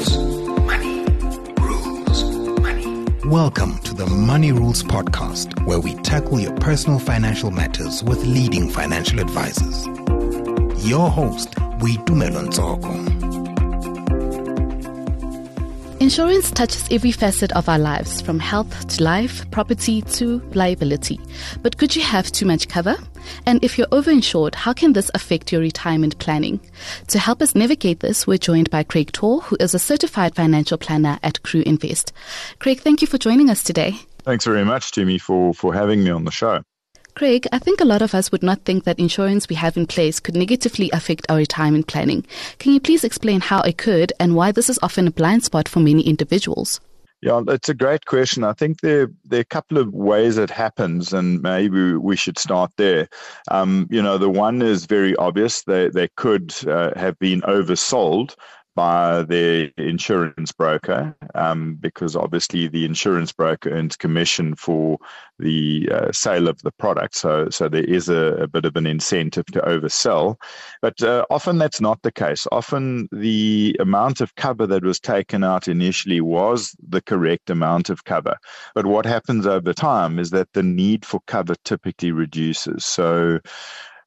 rules. Money rules. Money. Welcome to the Money Rules Podcast, where we tackle your personal financial matters with leading financial advisors. Your host, Boitumelo Ntsoko. Insurance touches every facet of our lives, from health to life, property to liability. But could you have too much cover? And if you're overinsured, how can this affect your retirement planning? To help us navigate this, we're joined by Craig Torr, who is a certified financial planner at Crue Invest. Craig, thank you for joining us today. Thanks very much, Timmy, for, for having me on the show. Craig, I think a lot of us would not think that insurance we have in place could negatively affect our retirement planning. Can you please explain how it could and why this is often a blind spot for many individuals? Yeah, it's a great question. I think there, there are a couple of ways it happens, and maybe we should start there. Um, you know, the one is very obvious. They, they could uh, have been oversold by the insurance broker um, because obviously the insurance broker earns commission for the uh, sale of the product. So, so there is a, a bit of an incentive to oversell. But uh, often that's not the case. Often the amount of cover that was taken out initially was the correct amount of cover. But what happens over time is that the need for cover typically reduces. So,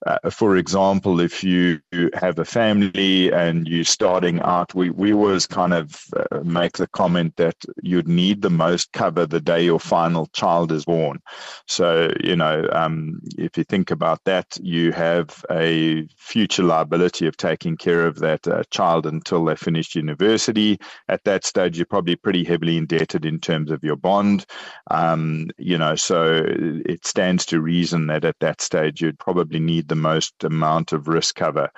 uh, for example, if you have a family and you're starting out, we, we always kind of uh, make the comment that you'd need the most cover the day your final child is born. So, you know, um, if you think about that, you have a future liability of taking care of that uh, child until they finish university. At that stage, you're probably pretty heavily indebted in terms of your bond. Um, you know, so it stands to reason that at that stage, you'd probably need the most amount of risk cover.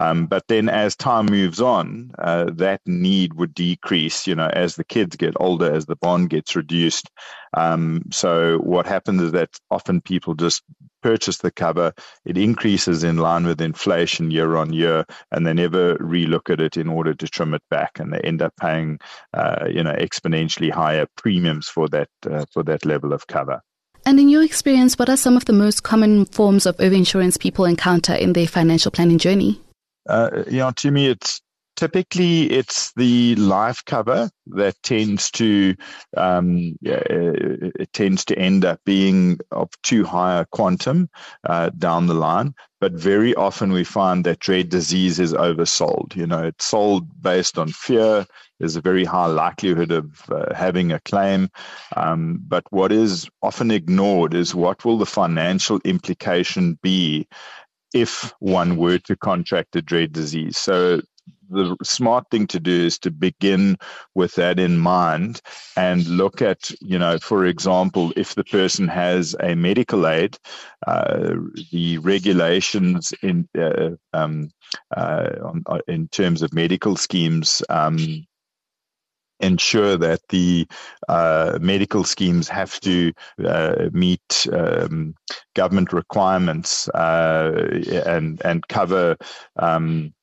Um, but then as time moves on, uh, that need would decrease, you know, as the kids get older, as the bond gets reduced. Um, so what happens is that often people just purchase the cover, it increases in line with inflation year on year, and they never relook at it in order to trim it back, and they end up paying, uh, you know, exponentially higher premiums for that uh, for that level of cover. And in your experience, what are some of the most common forms of overinsurance people encounter in their financial planning journey? Uh, you know, to me, it's typically it's the life cover that tends to um, it tends to end up being of too high a quantum uh, down the line. But very often we find that dread disease is oversold. You know, it's sold based on fear. There's a very high likelihood of uh, having a claim. Um, but what is often ignored is what will the financial implication be if one were to contract a dread disease. So the smart thing to do is to begin with that in mind and look at, you know, for example, if the person has a medical aid, uh, the regulations in uh, um, uh, on, uh, in terms of medical schemes um, ensure that the uh, medical schemes have to uh, meet um, government requirements uh, and and cover um,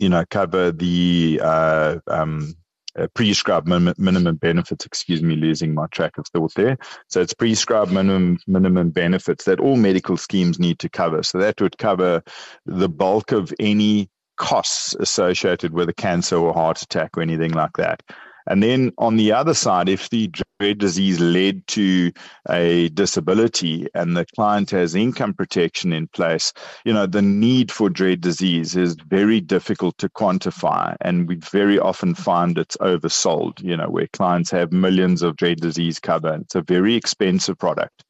you know, cover the uh, um, uh, prescribed minimum, minimum benefits. Excuse me, losing my track of thought there. So it's prescribed minimum minimum benefits that all medical schemes need to cover. So that would cover the bulk of any costs associated with a cancer or heart attack or anything like that. And then on the other side, if the dread disease led to a disability and the client has income protection in place, you know, the need for dread disease is very difficult to quantify. And we very often find it's oversold, you know, where clients have millions of dread disease cover. It's a very expensive product.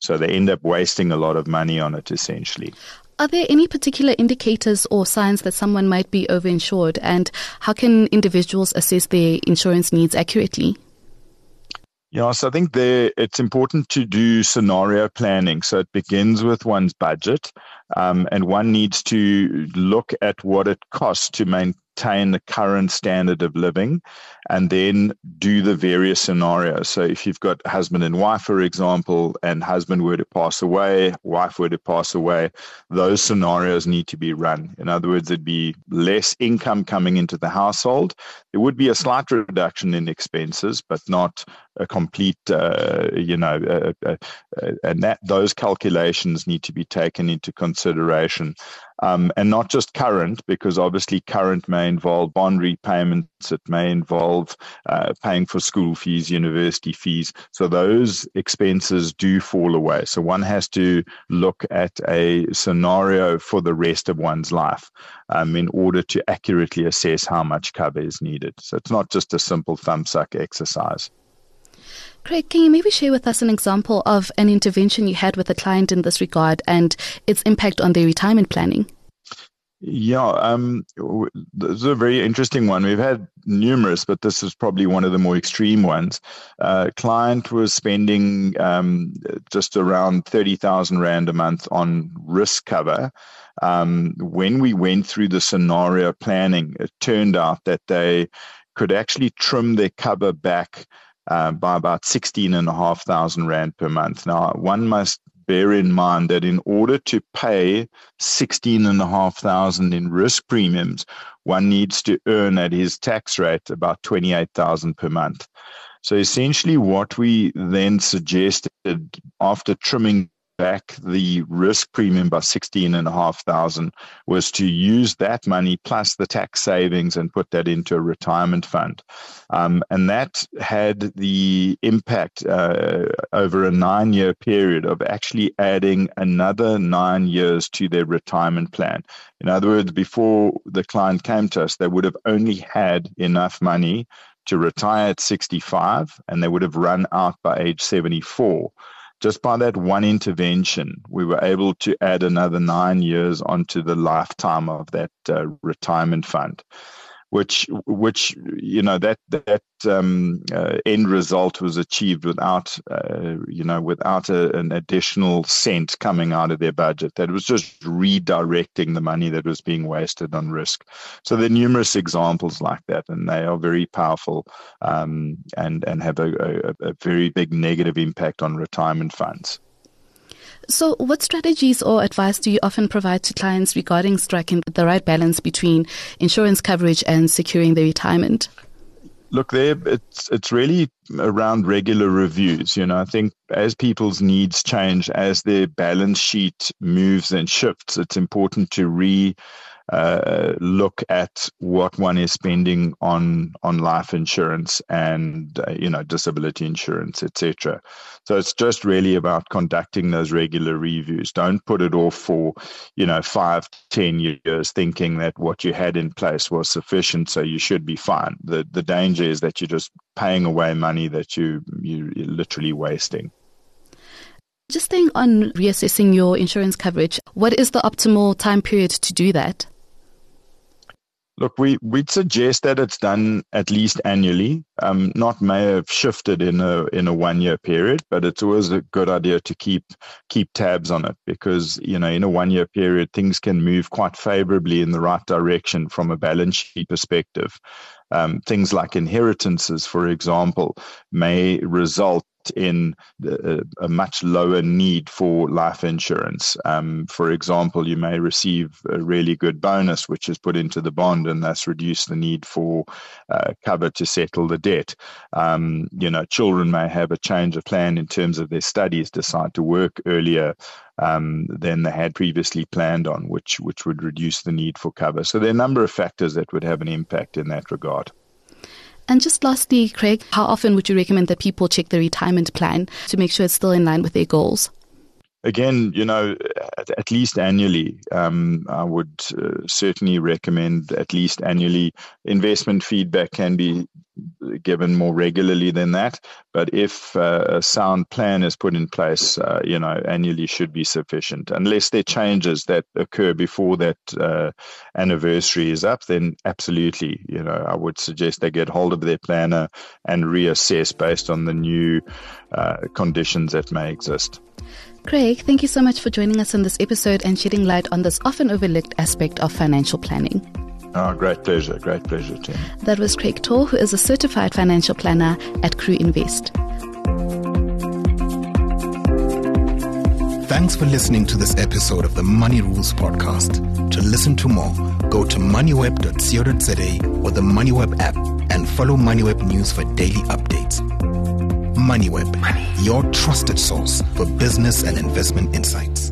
So they end up wasting a lot of money on it essentially. Are there any particular indicators or signs that someone might be overinsured, and how can individuals assess their insurance needs accurately? Yeah, so I think there it's important to do scenario planning. So it begins with one's budget, um, and one needs to look at what it costs to maintain maintain the current standard of living and then do the various scenarios. So if you've got husband and wife, for example, and husband were to pass away, wife were to pass away, those scenarios need to be run. In other words, there'd be less income coming into the household. There would be a slight reduction in expenses, but not a complete, uh, you know, uh, uh, and that those calculations need to be taken into consideration. Um, and not just current, because obviously current may involve bond repayments, it may involve uh, paying for school fees, university fees. So those expenses do fall away. So one has to look at a scenario for the rest of one's life um, in order to accurately assess how much cover is needed. So it's not just a simple thumb suck exercise. Craig, can you maybe share with us an example of an intervention you had with a client in this regard and its impact on their retirement planning? Yeah, um, this is a very interesting one. We've had numerous, but this is probably one of the more extreme ones. Uh, client was spending um, just around 30,000 Rand a month on risk cover. Um, when we went through the scenario planning, it turned out that they could actually trim their cover back uh, by about 16,500 Rand per month. Now, one must bear in mind that in order to pay 16,500 in risk premiums, one needs to earn at his tax rate about 28,000 per month. So essentially what we then suggested after trimming back the risk premium by 16,500 was to use that money plus the tax savings and put that into a retirement fund. Um, and that had the impact uh, over a nine year period of actually adding another nine years to their retirement plan. In other words, before the client came to us, they would have only had enough money to retire at 65 and they would have run out by age 74 just by that one intervention, we were able to add another nine years onto the lifetime of that uh, retirement fund which which you know that that um, uh, end result was achieved without uh, you know without a, an additional cent coming out of their budget. That was just redirecting the money that was being wasted on risk. So there are numerous examples like that, and they are very powerful um, and and have a, a, a very big negative impact on retirement funds. So, what strategies or advice do you often provide to clients regarding striking the right balance between insurance coverage and securing their retirement? Look, there it's it's really around regular reviews. You know, I think as people's needs change, as their balance sheet moves and shifts, it's important to re uh, look at what one is spending on on life insurance and uh, you know disability insurance, etc. So it's just really about conducting those regular reviews. Don't put it off for you know five, ten years, thinking that what you had in place was sufficient, so you should be fine. The the danger is that you're just paying away money that you you you're literally wasting. Just staying on reassessing your insurance coverage, what is the optimal time period to do that? Look, we, we'd suggest that it's done at least annually. Um, not may have shifted in a in a one year period, but it's always a good idea to keep keep tabs on it because you know in a one year period things can move quite favorably in the right direction from a balance sheet perspective. Um, things like inheritances, for example, may result in the, a much lower need for life insurance. Um, for example, you may receive a really good bonus, which is put into the bond, and thus reduce the need for uh, cover to settle the debt. Um, you know, children may have a change of plan in terms of their studies, decide to work earlier um, than they had previously planned on, which which would reduce the need for cover. So there are a number of factors that would have an impact in that regard. And just lastly, Craig, how often would you recommend that people check the retirement plan to make sure it's still in line with their goals? Again, you know, at, at least annually, um, I would uh, certainly recommend at least annually. Investment feedback can be given more regularly than that. But if uh, a sound plan is put in place, uh, you know, annually should be sufficient. Unless there are changes that occur before that uh, anniversary is up, then absolutely, you know, I would suggest they get hold of their planner and reassess based on the new uh, conditions that may exist. Craig, thank you so much for joining us on this episode and shedding light on this often overlooked aspect of financial planning. Oh, great pleasure. Great pleasure, Tim. That was Craig Torr, who is a certified financial planner at Crue Invest. Thanks for listening to this episode of the Money Rules Podcast. To listen to more, go to moneyweb.co.za or the Moneyweb app and follow Moneyweb News for daily updates. Moneyweb, Money. your trusted source for business and investment insights.